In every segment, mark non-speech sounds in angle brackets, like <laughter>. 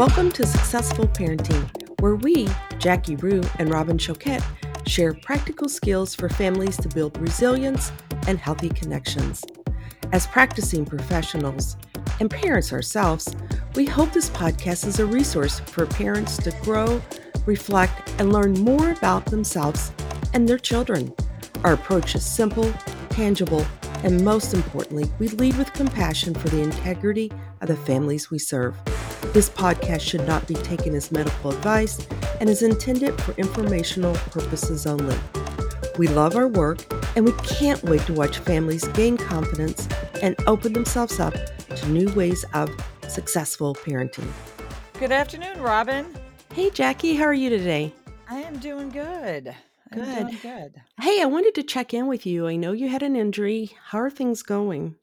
Welcome to Successful Parenting, where we, Jackie Rue and Robin Choquette, share practical skills for families to build resilience and healthy connections. As practicing professionals and parents ourselves, we hope this podcast is a resource for parents to grow, reflect, and learn more about themselves and their children. Our approach is simple, tangible, and most importantly, we lead with compassion for the integrity of the families we serve. This podcast should not be taken as medical advice and is intended for informational purposes only. We love our work and we can't wait to watch families gain confidence and open themselves up to new ways of successful parenting. Good afternoon, Robin. Hey, Jackie, how are you today? I am doing good. I'm Good. doing good. Hey, I wanted to check in with you. I know you had an injury. How are things going?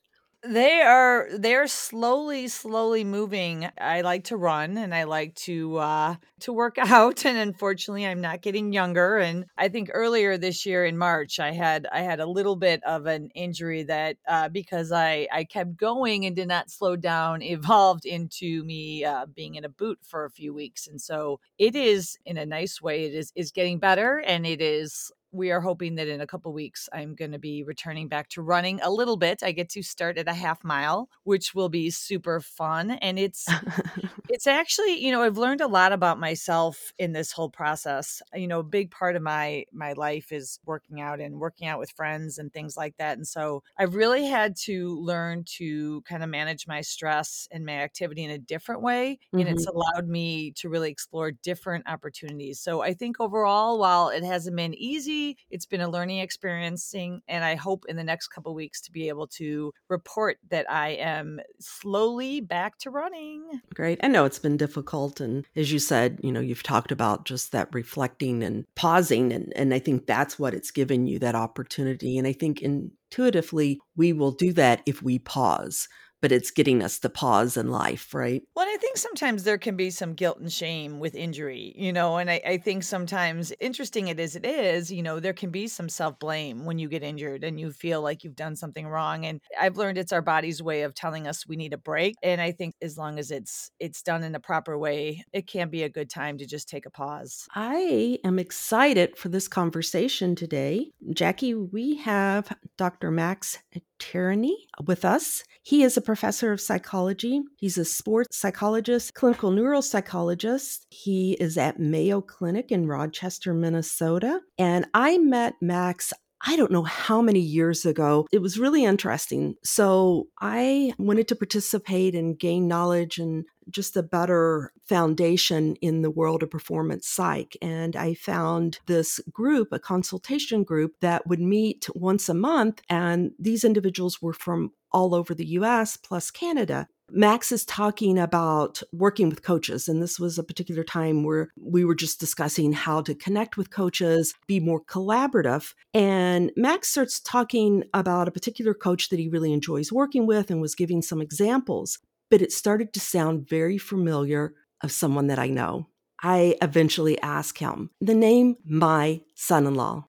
They are they're slowly, slowly moving. I like to run and I like to uh to work <laughs> out and unfortunately I'm not getting younger and I think earlier this year in March I had I had a little bit of an injury that uh because I I kept going and did not slow down <laughs> evolved into me uh being in a boot for a few weeks and so it is in a nice way it is is getting better and it is we are hoping that in a couple weeks I'm going to be returning back to running a little bit. I get to start at a half mile, which will be super fun and it's <laughs> it's actually, you know, I've learned a lot about myself in this whole process. You know, a big part of my my life is working out and working out with friends and things like that. And so I've really had to learn to kind of manage my stress and my activity in a different way. And Mhm. it's allowed me to really explore different opportunities. So I think overall, while it hasn't been easy, it's been a learning experiencing. And I hope in the next couple weeks to be able to report that I am slowly back to running. Great. I know it's been difficult. And as you said, you know, you've talked about just that reflecting and pausing. And, and I think that's what it's given you that opportunity. And I think intuitively, we will do that if we pause, but it's getting us the pause in life, right? Well, I think sometimes there can be some guilt and shame with injury, you know, and I, I think sometimes, interesting it as it is, you know, there can be some self blame when you get injured and you feel like you've done something wrong. And I've learned it's our body's way of telling us we need a break. And I think as long as it's it's done in a proper way, it can be a good time to just take a pause. I am excited for this conversation today. Jackie, we have Dr. Max Trenerry with us. He is a professor of psychology. He's a sports psychologist, clinical neuropsychologist. He is at Mayo Clinic in Rochester, Minnesota. And I met Max I don't know how many years ago. It was really interesting. So I wanted to participate and gain knowledge and just a better foundation in the world of performance psych. And I found this group, a consultation group that would meet once a month. And these individuals were from all over the US plus Canada. Max is talking about working with coaches, and this was a particular time where we were just discussing how to connect with coaches, be more collaborative. And Max starts talking about a particular coach that he really enjoys working with and was giving some examples, but it started to sound very familiar of someone that I know. I eventually asked him the name my son in law.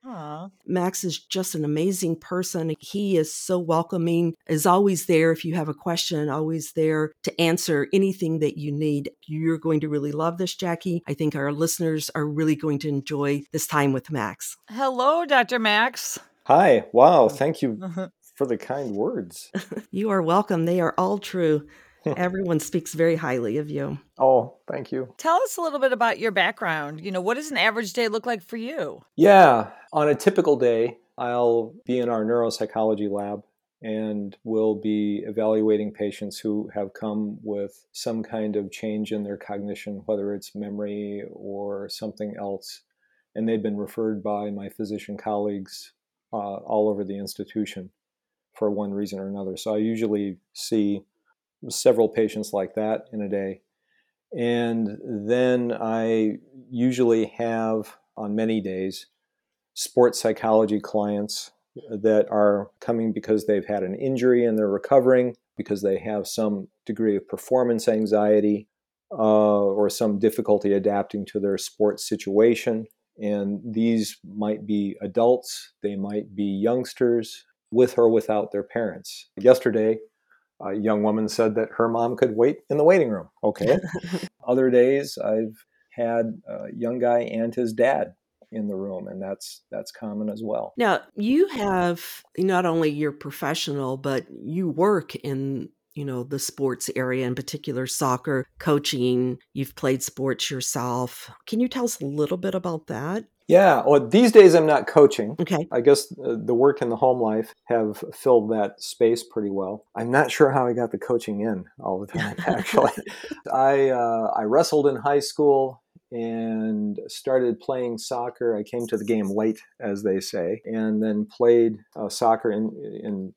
Max is just an amazing person. He is so welcoming, is always there if you have a question, always there to answer anything that you need. You're going to really love this, Jackie. I think our listeners are really going to enjoy this time with Max. Hello, Dr. Max. Hi. Wow. <laughs> Thank you for the kind words. <laughs> You are welcome. They are all true. <laughs> Everyone speaks very highly of you. Oh, thank you. Tell us a little bit about your background. You know, what does an average day look like for you? Yeah. On a typical day, I'll be in our neuropsychology lab and we'll be evaluating patients who have come with some kind of change in their cognition, whether it's memory or something else. And they've been referred by my physician colleagues uh, all over the institution for one reason or another. So I usually see several patients like that in a day. And then I usually have, on many days, sports psychology clients that are coming because they've had an injury and they're recovering, because they have some degree of performance anxiety uh, or some difficulty adapting to their sports situation. And these might be adults, they might be youngsters with or without their parents. Yesterday, A young woman said that her mom could wait in the waiting room. Okay. <laughs> Other days, I've had a young guy and his dad in the room and that's that's common as well. Now you have not only your professional but you work in you know the sports area in particular soccer coaching. You've played sports yourself. Can you tell us a little bit about that yeah, well, these days I'm not coaching. Okay. I guess uh, the work and the home life have filled that space pretty well. I'm not sure how I got the coaching in all the time. <laughs> Actually, I uh, I wrestled in high school and started playing soccer. I came to the game late, as they say, and then played uh, soccer in in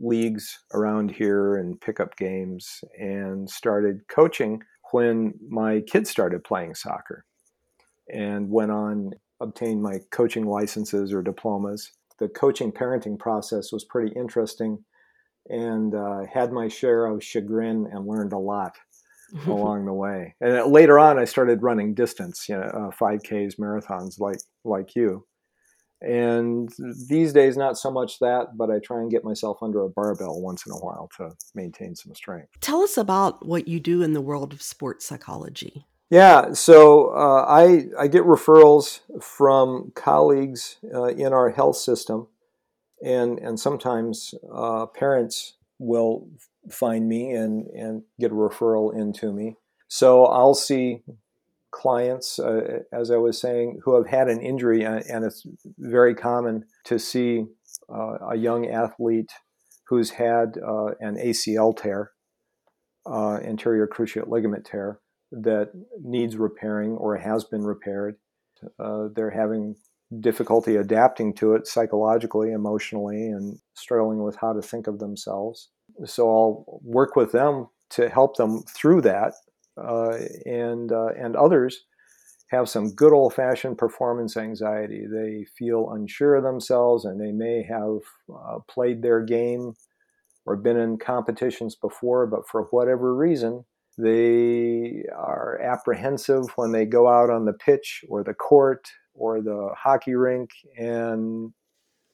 leagues around here and pickup games, and started coaching when my kids started playing soccer and went on obtained my coaching licenses or diplomas. The coaching parenting process was pretty interesting and uh, had my share of chagrin and learned a lot <laughs> along the way. And later on, I started running distance, you know, uh, 5Ks, marathons like like you. And these days, not so much that, but I try and get myself under a barbell once in a while to maintain some strength. Tell us about what you do in the world of sports psychology. Yeah, so uh, I, I get referrals from colleagues uh, in our health system, and, and sometimes uh, parents will find me and, and get a referral into me. So I'll see clients, uh, as I was saying, who have had an injury, and it's very common to see uh, a young athlete who's had uh, an ACL tear, anterior cruciate ligament tear that needs repairing or has been repaired. Uh, they're having difficulty adapting to it psychologically, emotionally, and struggling with how to think of themselves. So I'll work with them to help them through that, uh, and uh, and others have some good old fashioned performance anxiety. They feel unsure of themselves, and they may have uh, played their game or been in competitions before, but for whatever reason, they are apprehensive when they go out on the pitch or the court or the hockey rink and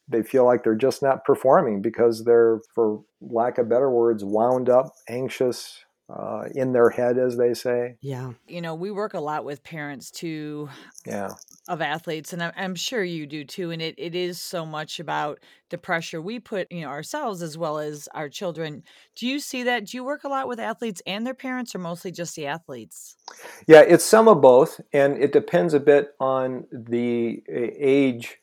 they feel like they're just not performing because they're, for lack of better words, wound up, anxious, uh, in their head, as they say. Yeah. You know, we work a lot with parents too. Yeah. Of athletes, and I'm, sure you do too. And it, it is so much about the pressure we put, you know, ourselves as well as our children. Do you see that? Do you work a lot with athletes and their parents, or mostly just the athletes? Yeah, it's some of both, and it depends a bit on the age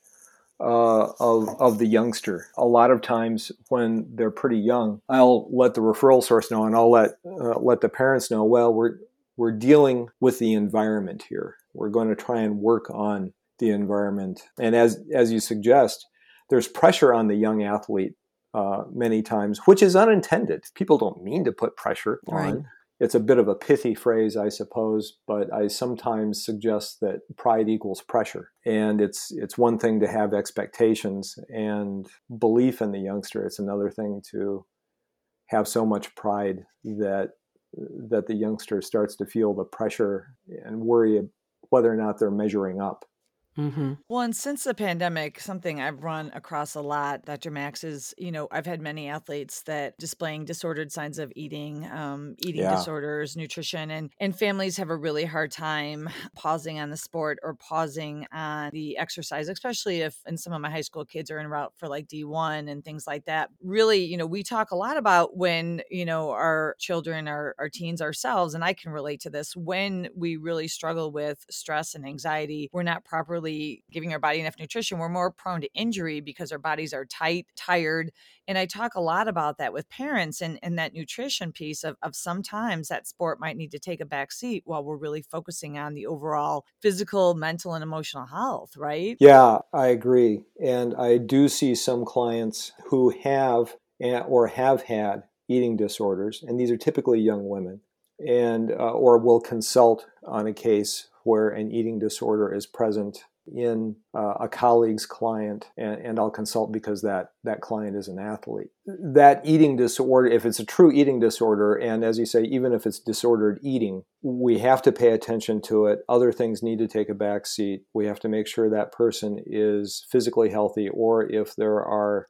uh, of of the youngster. A lot of times when they're pretty young, I'll let the referral source know, and I'll let uh, let the parents know. Well, we're we're dealing with the environment here. We're going to try and work on the environment, and as as you suggest, there's pressure on the young athlete uh, many times, which is unintended. People don't mean to put pressure right. on it's a bit of a pithy phrase, I suppose, but I sometimes suggest that pride equals pressure. And it's it's one thing to have expectations and belief in the youngster. It's another thing to have so much pride that that the youngster starts to feel the pressure and worry whether or not they're measuring up. Mm-hmm. Well, and since the pandemic, something I've run across a lot, Dr. Max, is you know I've had many athletes that displaying disordered signs of eating, um, eating yeah. disorders, nutrition, and and families have a really hard time <sighs> pausing on the sport or pausing on the exercise, especially if and some of my high school kids are en route for like D one and things like that. Really, you know, we talk a lot about when you know our children, our our teens ourselves, and I can relate to this when we really struggle with stress and anxiety, we're not properly giving our body enough nutrition, we're more prone to injury because our bodies are tight, tired. And I talk a lot about that with parents and, and that nutrition piece of, of sometimes that sport might need to take a back seat while we're really focusing on the overall physical, mental, and emotional health, right? Yeah, I agree. And I do see some clients who have or have had eating disorders, and these are typically young women, and uh, or will consult on a case where an eating disorder is present in uh, a colleague's client and, and, I'll consult because that that client is an athlete. That eating disorder, if it's a true eating disorder, and as you say, even if it's disordered eating, we have to pay attention to it. Other things need to take a back seat. We have to make sure that person is physically healthy, or if there are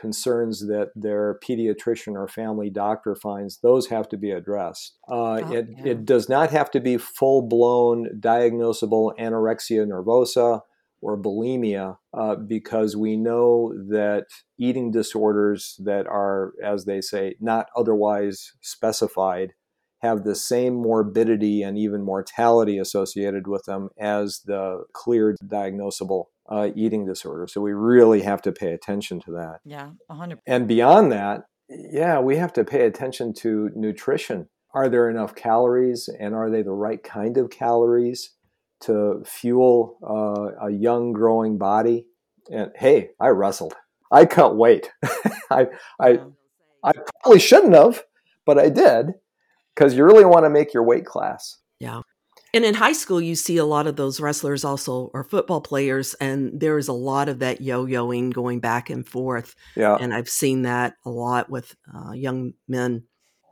concerns that their pediatrician or family doctor finds, those have to be addressed. Uh, Oh, it, yeah. it does not have to be full blown diagnosable anorexia nervosa or bulimia uh, because we know that eating disorders that are, as they say, not otherwise specified have the same morbidity and even mortality associated with them as the clear diagnosable uh, eating disorder. So we really have to pay attention to that. Yeah, 100%. And beyond that, yeah, we have to pay attention to nutrition. Are there enough calories and are they the right kind of calories to fuel uh, a young growing body? And hey, I wrestled. I cut weight. <laughs> I, I, I probably shouldn't have, but I did because you really want to make your weight class. And in high school, you see a lot of those wrestlers also are football players, and there is a lot of that yo yoing going back and forth. Yeah, And I've seen that a lot with uh, young men.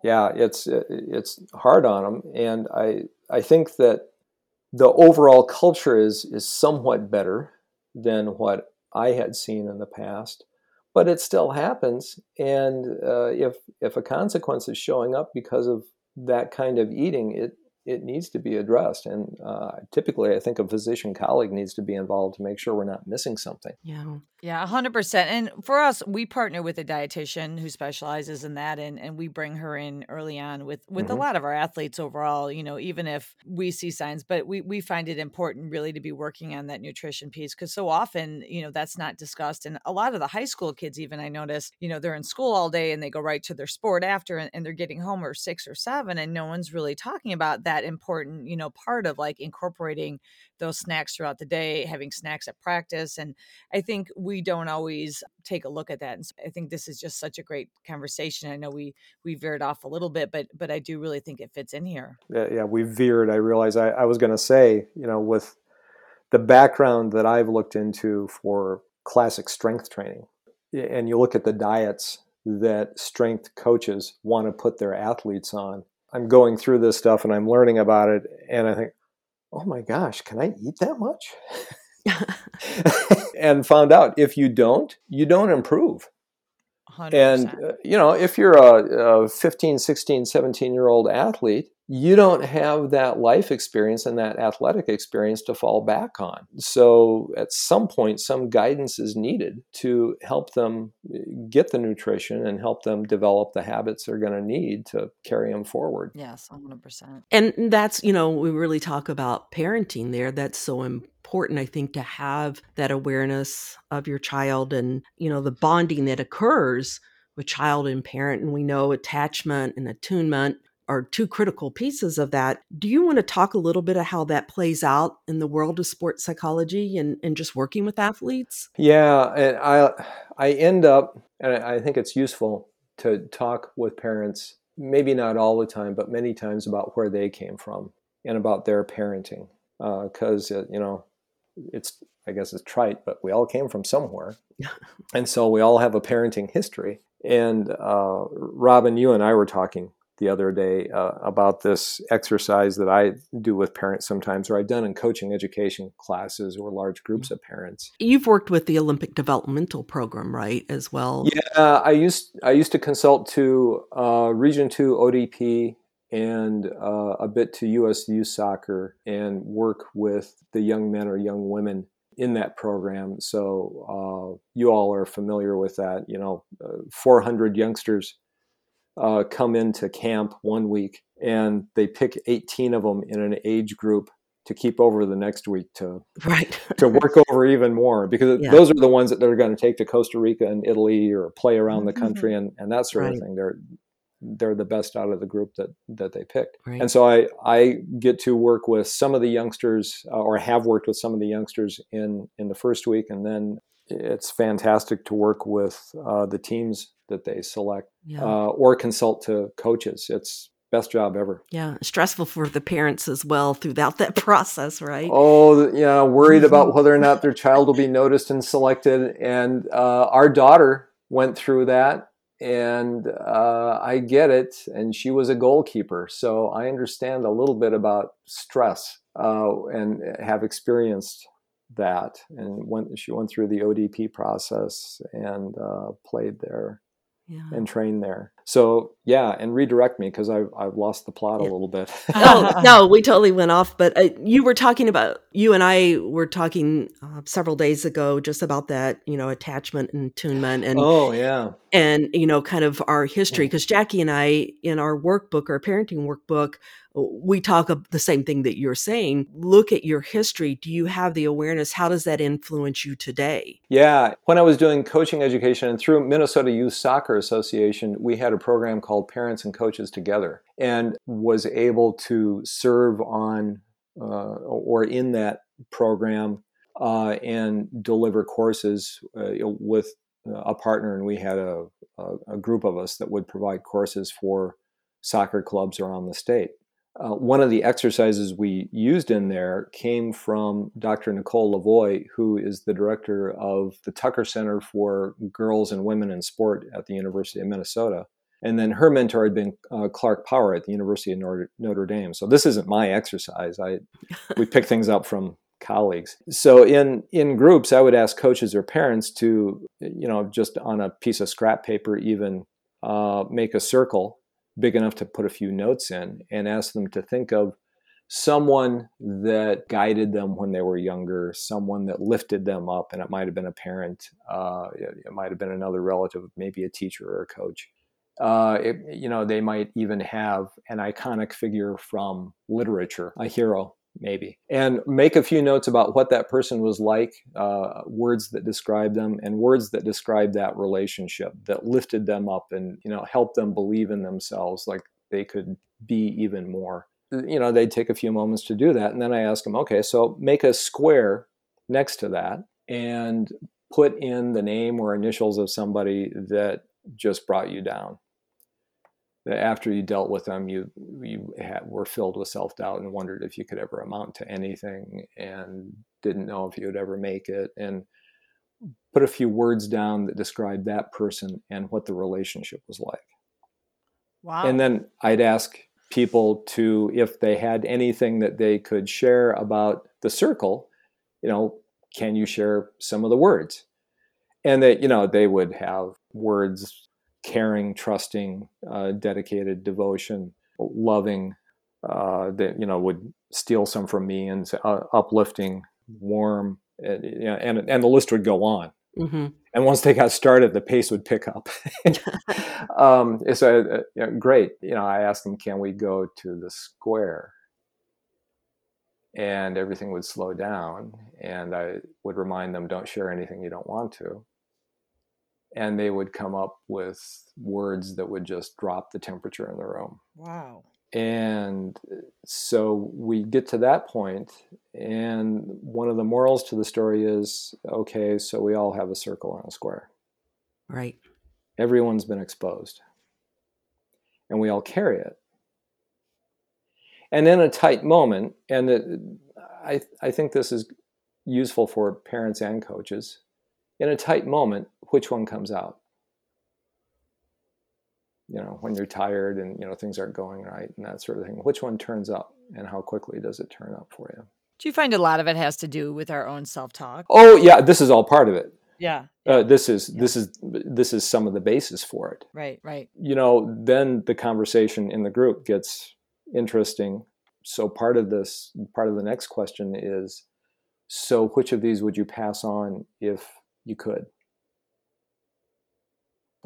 yeah, it's it's hard on them, and I I think that the overall culture is is somewhat better than what I had seen in the past, but it still happens. And uh, if if a consequence is showing up because of that kind of eating, it it needs to be addressed. And uh, typically, I think a physician colleague needs to be involved to make sure we're not missing something. Yeah. Yeah, 100%. And for us, we partner with a dietitian who specializes in that and, and we bring her in early on with with a Mhm. lot of our athletes overall, you know, even if we see signs, but we we find it important really to be working on that nutrition piece cuz so often, you know, that's not discussed and a lot of the high school kids even I notice, you know, they're in school all day and they go right to their sport after and, and they're getting home or 6 or 7 and no one's really talking about that important, you know, part of like incorporating those snacks throughout the day, having snacks at practice and I think we don't always take a look at that. And so I think this is just such a great conversation. I know we we veered off a little bit, but but I do really think it fits in here. yeah, yeah, we veered. I realize I, I was going to say, you know, with the background that I've looked into for classic strength training, and you look at the diets that strength coaches want to put their athletes on. I'm going through this stuff and I'm learning about it, and I think, oh my gosh, can I eat that much? <laughs> and found out if you don't, you don't improve. 100%. And, uh, you know, if you're a, a 15, 16, 17 year old athlete, you don't have that life experience and that athletic experience to fall back on. So at some point, some guidance is needed to help them uh, get the nutrition and help them develop the habits they're going to need to carry them forward. yes, 100%. And that's, you know, we really talk about parenting there. That's so important, I think, to have that awareness of your child and, you know, the bonding that occurs with child and parent. And we know attachment and attunement are two critical pieces of that. Do you want to talk a little bit of how that plays out in the world of sports psychology and, and just working with athletes? Yeah, and I I end up, and I think it's useful to talk with parents, maybe not all the time, but many times about where they came from and about their parenting, because uh, you know, it's I guess it's trite, but we all came from somewhere, <laughs> and so we all have a parenting history. And uh, Robin, you and I were talking the other day uh, about this exercise that I do with parents sometimes, or I've done in coaching education classes or large groups of parents. You've worked with the Olympic Developmental Program, right, as well? Yeah, I used I used to consult to uh, Region Two ODP and uh, a bit to U.S. Youth Soccer and work with the young men or young women in that program. So uh, you all are familiar with that. You know, uh, 400 youngsters uh, come into camp one week, and they pick 18 of them in an age group to keep over the next week to Right. to work <laughs> over even more because Yeah. those are the ones that they're going to take to Costa Rica and Italy or play around the country and, and that sort Right. of thing. They're they're the best out of the group that that they picked. Right. And so I I get to work with some of the youngsters uh, or have worked with some of the youngsters in in the first week, and then it's fantastic to work with uh, the teams that they select yeah. uh, or consult to coaches. It's best job ever. yeah. Stressful for the parents as well throughout that <laughs> process, right? Oh, yeah, worried about whether or not their child will be <laughs> noticed and selected. And uh, our daughter went through that, and uh, I get it. And she was a goalkeeper, so I understand a little bit about stress uh, and have experienced that and went she went through the ODP process and uh, played there yeah. and trained there. So yeah, and redirect me because I've I've lost the plot yeah. a little bit. <laughs> oh <laughs> no, we totally went off. But uh, you were talking about you and I were talking uh, several days ago just about that you know attachment and attunement and oh yeah and you know kind of our history because Jackie and I in our workbook our parenting workbook we talk of the same thing that you're saying. Look at your history. Do you have the awareness? How does that influence you today? Yeah. When I was doing coaching education and through Minnesota Youth Soccer Association, we had a program called Parents and Coaches Together and was able to serve on uh, or in that program uh, and deliver courses uh, with a partner. And we had a, a, a group of us that would provide courses for soccer clubs around the state. Uh, one of the exercises we used in there came from Dr. Nicole LaVoi, who is the director of the Tucker Center for Girls and Women in Sport at the University of Minnesota. And then her mentor had been uh, Clark Power at the University of Notre, Notre Dame. So this isn't my exercise. I <laughs> we pick things up from colleagues. So in in groups, I would ask coaches or parents to, you know, just on a piece of scrap paper, even uh, make a circle big enough to put a few notes in and ask them to think of someone that guided them when they were younger, someone that lifted them up, and it might have been a parent, uh, it, it, might have been another relative, maybe a teacher or a coach. Uh, it, you know, they might even have an iconic figure from literature, a hero maybe, and make a few notes about what that person was like, uh, words that describe them, and words that describe that relationship that lifted them up and you know helped them believe in themselves, like they could be even more. You know, they'd take a few moments to do that, and then I ask them, okay, so make a square next to that and put in the name or initials of somebody that just brought you down after you dealt with them, you you had, were filled with self doubt and wondered if you could ever amount to anything, and didn't know if you would ever make it, and put a few words down that described that person and what the relationship was like. Wow! And then I'd ask people to if they had anything that they could share about the circle, you know, can you share some of the words? And that you know they would have words caring, trusting, uh, dedicated, devotion, loving, uh, that you know would steal some from me and uh, uplifting, warm, and, and, and the list would go on. Mm-hmm. And once they got started, the pace would pick up. <laughs> um, so uh, you know, great. You know, I asked them, "Can we go to the square?" And everything would slow down, and I would remind them, "Don't share anything you don't want to." And they would come up with words that would just drop the temperature in the room. Wow. And uh, so we get to that point, and one of the morals to the story is okay, so we all have a circle and a square. Right. Everyone's been exposed, and we all carry it. And in a tight moment, and I, I think this is useful for parents and coaches, in a tight moment, which one comes out? You know, when you're tired and you know things aren't going right and that sort of thing. Which one turns up, and how quickly does it turn up for you? Do you find a lot of it has to do with our own self-talk? Oh yeah, this is all part of it. Yeah. Uh, this is yeah. this is this is some of the basis for it. Right, right. You know, then the conversation in the group gets interesting. So part of this, part of the next question is, so which of these would you pass on if you could?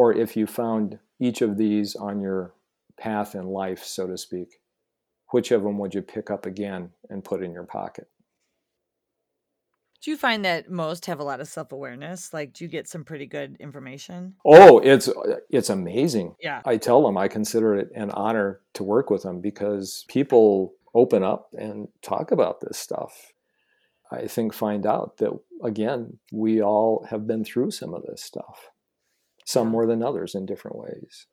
Or if you found each of these on your path in life, so to speak, which of them would you pick up again and put in your pocket? Do you find that most have a lot of self-awareness? Like do you get some pretty good information? Oh, it's it's amazing. Yeah. I tell them I consider it an honor to work with them because people open up and talk about this stuff. I think find out that again, we all have been through some of this stuff some more than others in different ways.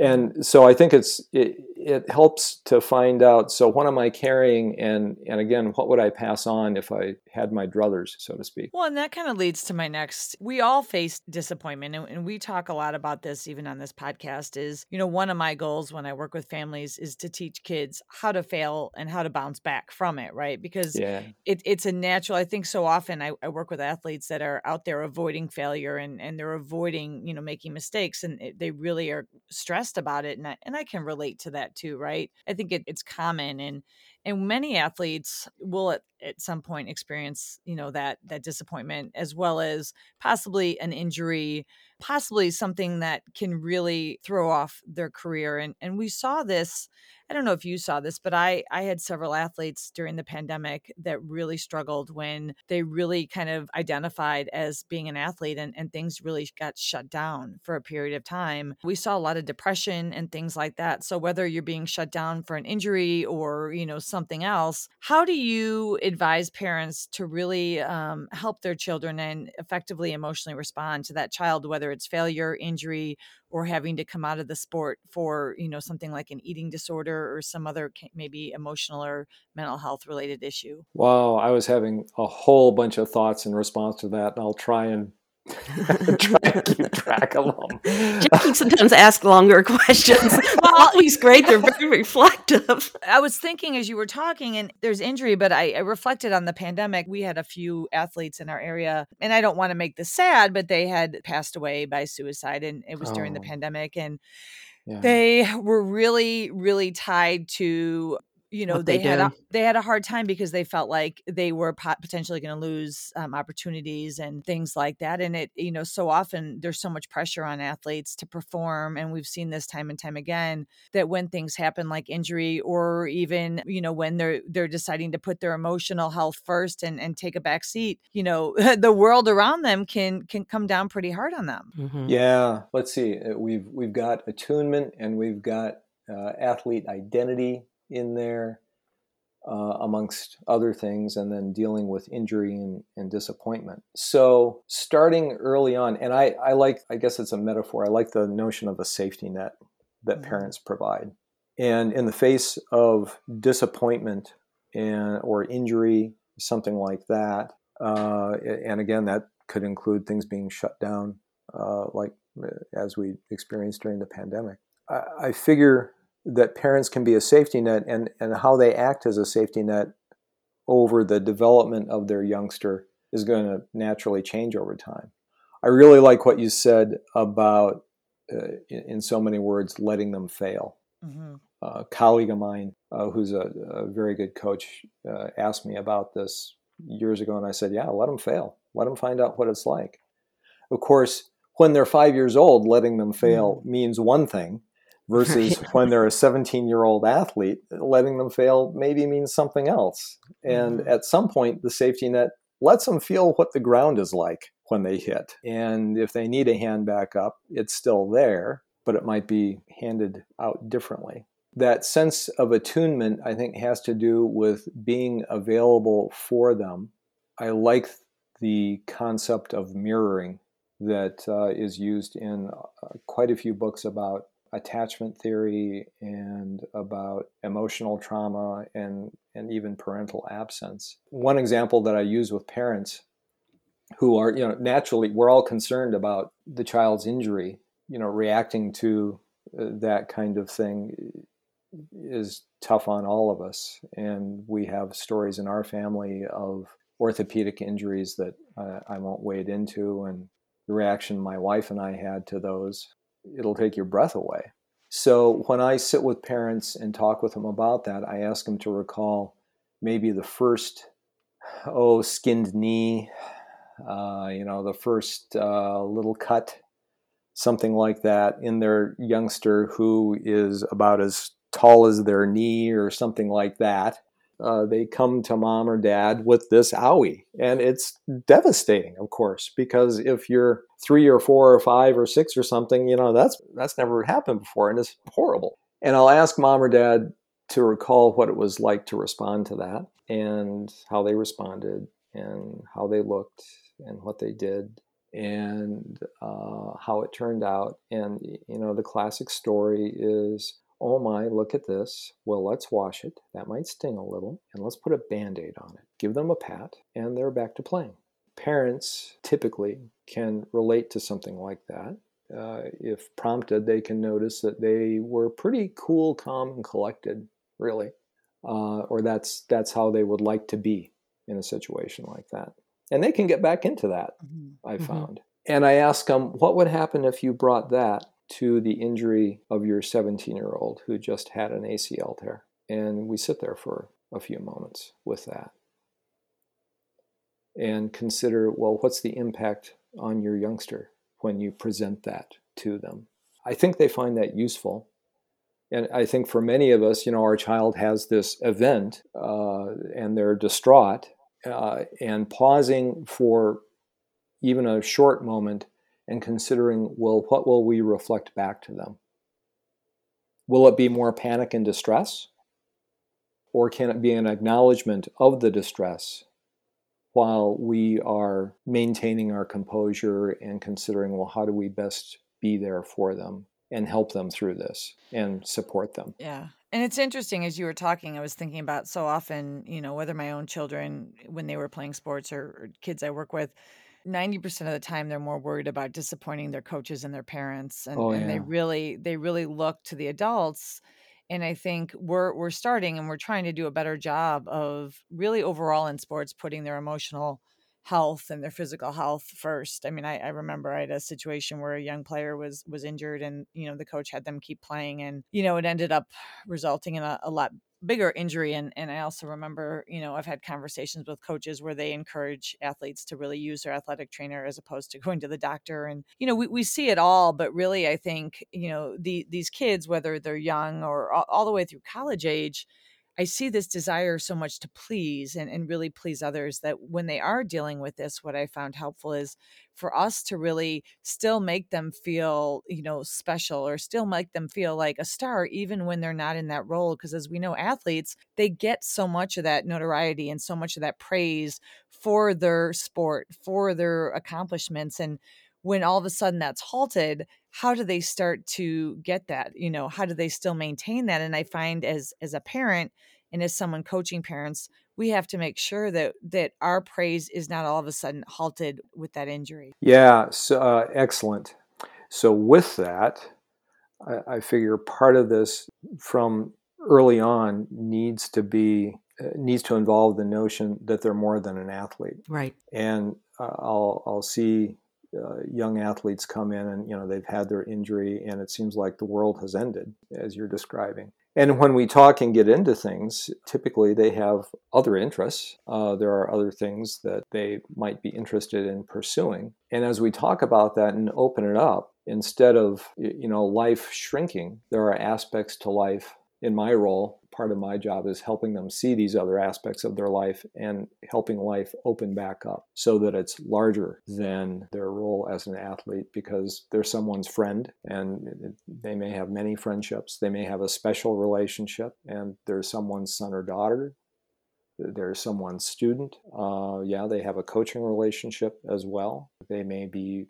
And so I think it's it, it helps to find out. So what am I carrying, and and again, what would I pass on if I had my druthers, so to speak? Well, and that kind of leads to my next. We all face disappointment, and, and we talk a lot about this even on this podcast. Is you know one of my goals when I work with families is to teach kids how to fail and how to bounce back from it, right? Because yeah. it, it's a natural. I think so often I, I work with athletes that are out there avoiding failure and and they're avoiding you know making mistakes, and it, they really are stressed about it, and I, and I can relate to that too, right? I think it, it's common and and many athletes will at, at some point experience you know that that disappointment as well as possibly an injury possibly something that can really throw off their career and and we saw this I don't know if you saw this, but I I had several athletes during the pandemic that really struggled when they really kind of identified as being an athlete and, and things really got shut down for a period of time. We saw a lot of depression and things like that. So whether you're being shut down for an injury or, you know, something else, how do you advise parents to really um, help their children and effectively emotionally respond to that child, whether it's failure, injury, or having to come out of the sport for you know something like an eating disorder or some other maybe emotional or mental health related issue? Wow i was having a whole bunch of thoughts in response to that and i'll try and <laughs> try to keep track of them. Jackie sometimes asks longer <laughs> questions. <laughs> well, he's great. They're very reflective. I was thinking as you were talking, and there's injury, but I, I reflected on the pandemic. We had a few athletes in our area, and I don't want to make this sad, but they had passed away by suicide, and it was oh. during the oh. pandemic. And yeah. they were really, really tied to you know they, they had a, they had a hard time because they felt like they were potentially going to lose um, opportunities and things like that and it you know so often there's so much pressure on athletes to perform and we've seen this time and time again that when things happen like injury or even you know when they're they're deciding to put their emotional health first and and take a back seat you know <laughs> the world around them can can come down pretty hard on them mm-hmm. yeah let's see uh, we've we've got attunement and we've got uh, athlete identity in there, uh, amongst other things, and then dealing with injury and, and, disappointment. So, starting early on, and I, I like, I guess it's a metaphor, I like the notion of a safety net that mm-hmm. parents provide. And in the face of disappointment and, or injury, something like that, uh, and again, that could include things being shut down, uh, like uh, as we experienced during the pandemic. I, I figure that parents can be a safety net and, and how they act as a safety net over the development of their youngster is going to naturally change over time. I really like what you said about, uh, in, in, so many words, letting them fail. Mm-hmm. a colleague of mine, uh, who's a, a, very good coach, uh, asked me about this years ago, and I said, "Yeah, let them fail. Let them find out what it's like." Of course, when they're five years old, letting them fail mm-hmm. means one thing, versus right. when they're a 17 year old athlete, letting them fail maybe means something else. And mm-hmm. at some point, the safety net lets them feel what the ground is like when they hit. And if they need a hand back up, it's still there, but it might be handed out differently. That sense of attunement, I think, has to do with being available for them. I like the concept of mirroring that uh, is used in uh, quite a few books about attachment theory and about emotional trauma and, and even parental absence. One example that I use with parents who are, you know, naturally, we're all concerned about the child's injury, you know, reacting to uh, that kind of thing is tough on all of us. And we have stories in our family of orthopedic injuries that uh, I won't wade into and the reaction my wife and I had to those it'll take your breath away. So when I sit with parents and talk with them about that, I ask them to recall maybe the first, oh, skinned knee, uh, you know, the first uh, little cut, something like that in their youngster who is about as tall as their knee or something like that uh, they come to mom or dad with this owie. And it's devastating, of course, because if you're three or four or five or six or something, you know, that's that's never happened before and it's horrible. And I'll ask mom or dad to recall what it was like to respond to that and how they responded and how they looked and what they did. and uh, how it turned out. And, you know, the classic story is oh my, look at this. Well, let's wash it. That might sting a little. And let's put a band aid on it. Give them a pat, and they're back to playing. Parents typically can relate to something like that. Uh, if prompted, they can notice that they were pretty cool, calm, and collected, really. Uh, or that's that's how they would like to be in a situation like that and they can get back into that mm-hmm. i mm-hmm. found mm-hmm. and i ask them what would happen if you brought that to the injury of your 17 year old who just had an acl tear. And we sit there for a few moments with that. And consider well what's the impact on your youngster when you present that to them? I think they find that useful. And I think for many of us, you know, our child has this event uh, and they're distraught, uh, and pausing for even a short moment and considering, well, what will we reflect back to them? Will it be more panic and distress? Or can it be an acknowledgement of the distress while we are maintaining our composure and considering, well, how do we best be there for them and help them through this and support them? Yeah. And it's interesting as you were talking, I was thinking about so often, you know, whether my own children, when they were playing sports or, or kids I work with, 90% of the time they're more worried about disappointing their coaches and their parents. And, oh, yeah. and they really, they really look to the adults. And I think we're we're starting and we're trying to do a better job of really overall in sports putting their emotional health and their physical health first. I mean, I, I, remember I had a situation where a young player was was injured, and you know the coach had them keep playing, and you know it ended up resulting in a, a lot bigger injury and and I also remember you know I've had conversations with coaches where they encourage athletes to really use their athletic trainer as opposed to <laughs> going to the doctor and you know we, we see it all but really I think you know the these kids whether they're young or all, all the way through college age I see this desire so much to please and, and really please others that when they are dealing with this, what I found helpful is for us to really still make them feel, you know, special or still make them feel like a star, even when they're not in that role. Because as we know, athletes, they get so much of that notoriety and so much of that praise for their sport, for their accomplishments. And when all of a sudden that's halted how do they start to get that? You know how do they still maintain that? And i find as as a parent and as someone coaching parents we have to make sure that that our praise is not all of a sudden halted with that injury. Yeah so, uh, excellent. So with that I, I figure part of this from early on needs to be uh, needs to involve the notion that they're more than an athlete. Right. And uh, I'll, I'll see uh, young athletes come in and you know they've had their injury and it seems like the world has ended as you're describing. And when we talk and get into things typically they have other interests. Uh, there are other things that they might be interested in pursuing. And as we talk about that and open it up instead of you know life shrinking there are aspects to life in my role part of my job is helping them see these other aspects of their life and helping life open back up so that it's larger than their role as an athlete because they're someone's friend and they may have many friendships. They may have a special relationship and they're someone's son or daughter. They're someone's student. Uh, yeah, they have a coaching relationship as well. They may be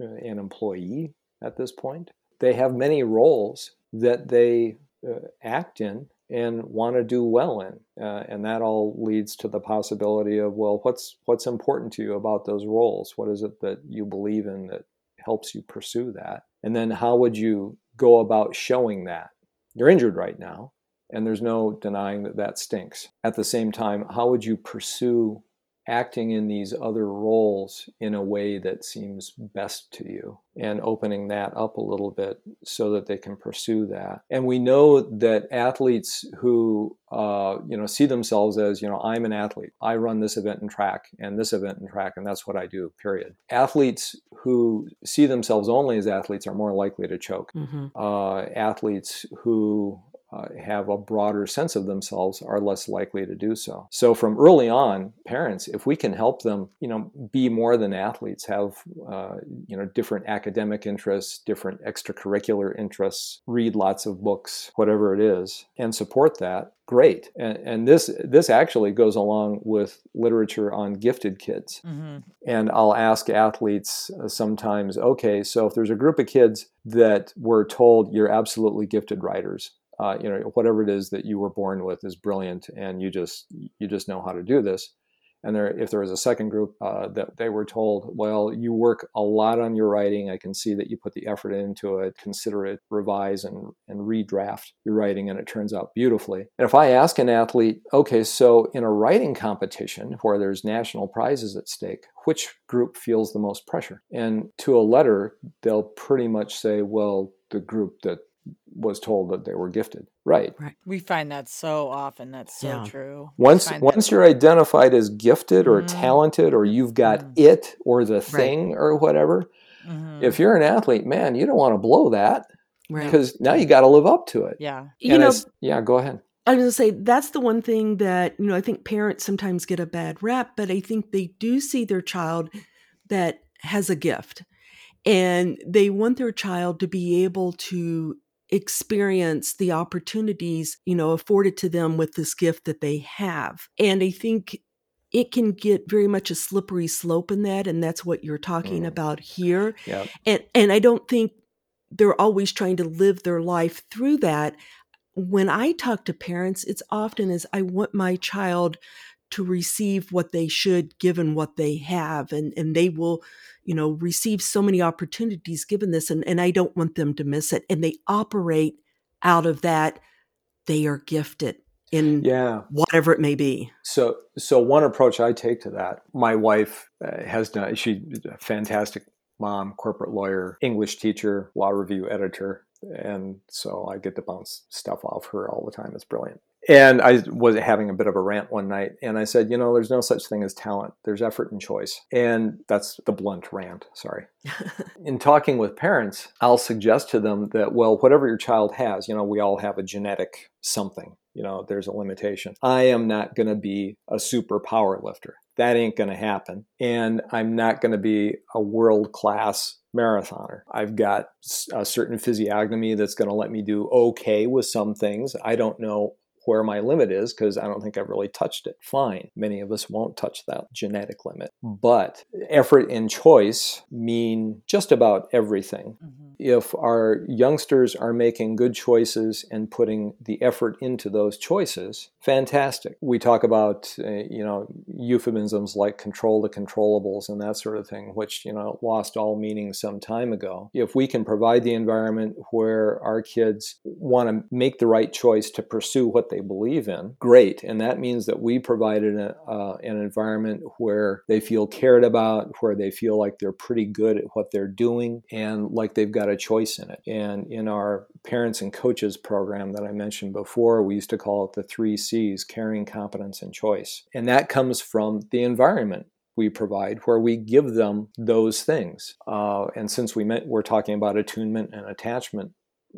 uh, an employee at this point. They have many roles that they uh, act in and want to do well in. Uh, and that all leads to the possibility of, well, what's what's important to you about those roles? What is it that you believe in that helps you pursue that? And then how would you go about showing that? You're injured right now, and there's no denying that that stinks. At the same time, how would you pursue acting in these other roles in a way that seems best to you and opening that up a little bit so that they can pursue that. And we know that athletes who uh, you know see themselves as you know i'm an athlete. I run this event in track and this event in track and that's what i do period. Athletes who see themselves only as athletes are more likely to choke. Mm-hmm. uh, athletes who uh, have a broader sense of themselves are less likely to do so. So from early on, parents, if we can help them, you know, be more than athletes, have uh, you know different academic interests, different extracurricular interests, read lots of books, whatever it is, and support that, great. And, and this this actually goes along with literature on gifted kids. Mm-hmm. And I'll ask athletes uh, sometimes, okay, so if there's a group of kids that were told you're absolutely gifted writers uh, you know whatever it is that you were born with is brilliant and you just you just know how to do this. And there if there was a second group uh, that they were told well you work a lot on your writing. I can see that you put the effort into it. Consider it revise and, and redraft your writing. And it turns out beautifully. And if i ask an athlete okay so in a writing competition where there's national prizes at stake which group feels the most pressure? And to a letter they'll pretty much say well the group that was told that they were gifted. Right. Right. We find that so often. That's so yeah. true. Once once you're identified as gifted or mm-hmm. talented or you've got mm-hmm. it or the thing right. or whatever, mm-hmm. if you're an athlete, man, you don't want to blow that. Right. Because now you got to live up to it. Yeah. And you know, yeah, go ahead. I was going to say that's the one thing that, you know, I think parents sometimes get a bad rap, but I think they do see their child that has a gift and they want their child to be able to experience the opportunities, you know, afforded to them with this gift that they have. And I think it can get very much a slippery slope in that and that's what you're talking mm. about here. Yep. And and I don't think they're always trying to live their life through that. When I talk to parents, it's often as I want my child to receive what they should given what they have and and they will you know receive so many opportunities given this and, and i don't want them to miss it and they operate out of that they are gifted in yeah. whatever it may be. So so one approach i take to that my wife uh, has done she's a fantastic mom corporate lawyer english teacher law review editor and so i get to bounce stuff off her all the time. It's brilliant and I was having a bit of a rant one night, and I said, you know, there's no such thing as talent. There's effort and choice. And that's the blunt rant, sorry. <laughs> In talking with parents, I'll suggest to them that, well, whatever your child has, you know, we all have a genetic something, you know, there's a limitation. I am not going to be a super power lifter. That ain't going to happen. And I'm not going to be a world class marathoner. I've got a certain physiognomy that's going to let me do okay with some things. I don't know where my limit is because I don't think I've really touched it. Fine. Many of us won't touch that genetic limit. But effort and choice mean just about everything. Mm-hmm. If our youngsters are making good choices and putting the effort into those choices, fantastic. We talk about, uh, you know, euphemisms like control the controllables and that sort of thing, which, you know, lost all meaning some time ago. If we can provide the environment where our kids want to make the right choice to pursue what they believe in, great. And that means that we provided a, uh, an environment where they feel cared about, where they feel like they're pretty good at what they're doing, and like they've got a choice in it. And in our parents and coaches program that I mentioned before, we used to call it the three C's caring, competence, and choice. And that comes from the environment we provide where we give them those things. Uh, and since we met, we're talking about attunement and attachment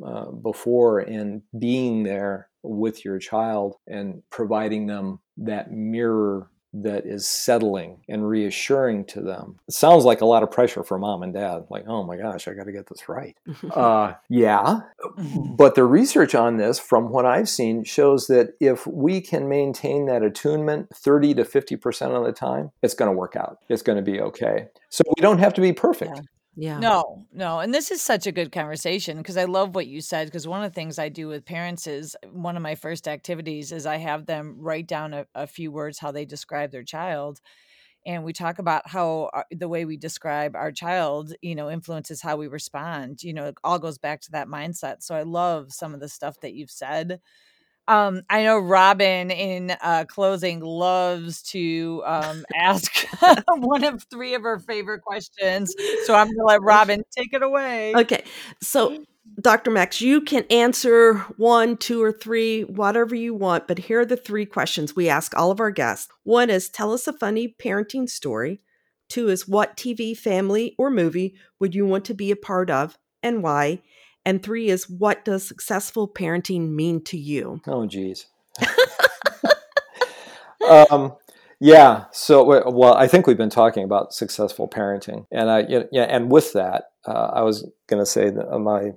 uh, before and being there with your child and providing them that mirror that is settling and reassuring to them. It sounds like a lot of pressure for mom and dad. Like, oh my gosh, I got to get this right. <laughs> uh, yeah. But the research on this, from what I've seen, shows that if we can maintain that attunement 30 to 50% of the time, it's going to work out. It's going to be okay. So we don't have to be perfect. Yeah. Yeah. No, no. And this is such a good conversation because I love what you said. Because one of the things I do with parents is uh, one of my first activities is I have them write down a, a few words how they describe their child. And we talk about how our, the way we describe our child, you know, influences how we respond. You know, it all goes back to that mindset. So I love some of the stuff that you've said um, I know Robin in uh, closing loves to um, <laughs> ask <laughs> one of three of her favorite questions. So I'm going to let Robin take it away. Okay. So, Dr. Max, you can answer one, two, or three, whatever you want. But here are the three questions we ask all of our guests. One is tell us a funny parenting story. Two is what TV, family, or movie would you want to be a part of and why? And three is what does successful parenting mean to you? Oh, geez. um, yeah. So, well, I think we've been talking about successful parenting, and I, yeah, and with that, uh, I was going to say that my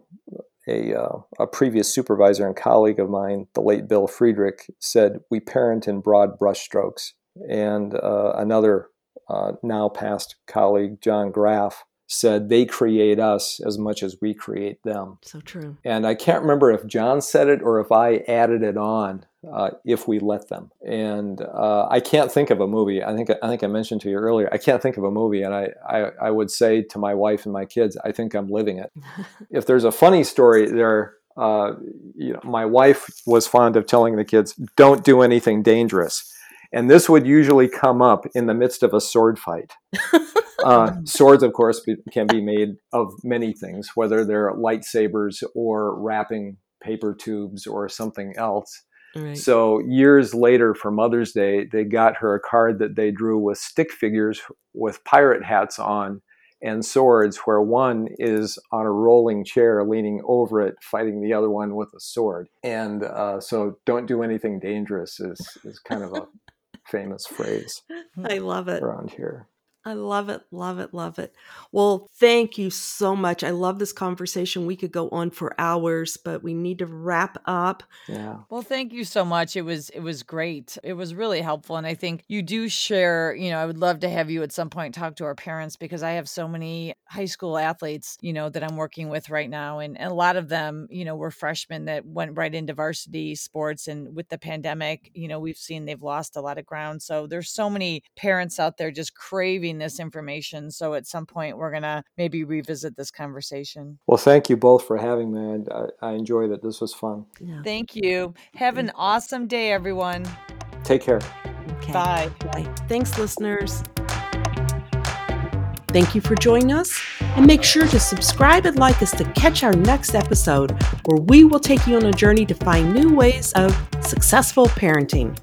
a, uh, a previous supervisor and colleague of mine, the late Bill Friedrich, said we parent in broad brushstrokes, and uh, another uh, now past colleague, John Graff, said they create us as much as we create them. So true. And I can't remember if John said it or if I added it on. Uh, if we let them, and uh, I can't think of a movie. I think I think I mentioned to you earlier. I can't think of a movie, and I, I, I would say to my wife and my kids, I think I'm living it. <laughs> if there's a funny story there, uh, you know, my wife was fond of telling the kids, "Don't do anything dangerous." And this would usually come up in the midst of a sword fight. uh, <laughs> swords, of course, be, can be made of many things, whether they're lightsabers or wrapping paper tubes or something else. Right. So years later, for Mother's Day, they got her a card that they drew with stick figures with pirate hats on and swords, where one is on a rolling chair leaning over it, fighting the other one with a sword. And uh, so, don't do anything dangerous is, is kind of a famous phrase. I love it around here. I love it, love it, love it. Well, thank you so much. I love this conversation. We could go on for hours, but we need to wrap up. Yeah. Well, thank you so much. It was it was great. It was really helpful and I think you do share, you know, I would love to have you at some point talk to our parents because I have so many high school athletes, you know, that I'm working with right now and, and a lot of them, you know, were freshmen that went right into varsity sports and with the pandemic, you know, we've seen they've lost a lot of ground. So there's so many parents out there just craving this information. So at some point, we're going to maybe revisit this conversation. Well, thank you both for having me. I, I enjoyed it. This was fun. Yeah. Thank you. Have an awesome day, everyone. Take care. Okay. Bye. Bye. Thanks, listeners. Thank you for joining us, and make sure to subscribe and like us to catch our next episode, where we will take you on a journey to find new ways of successful parenting.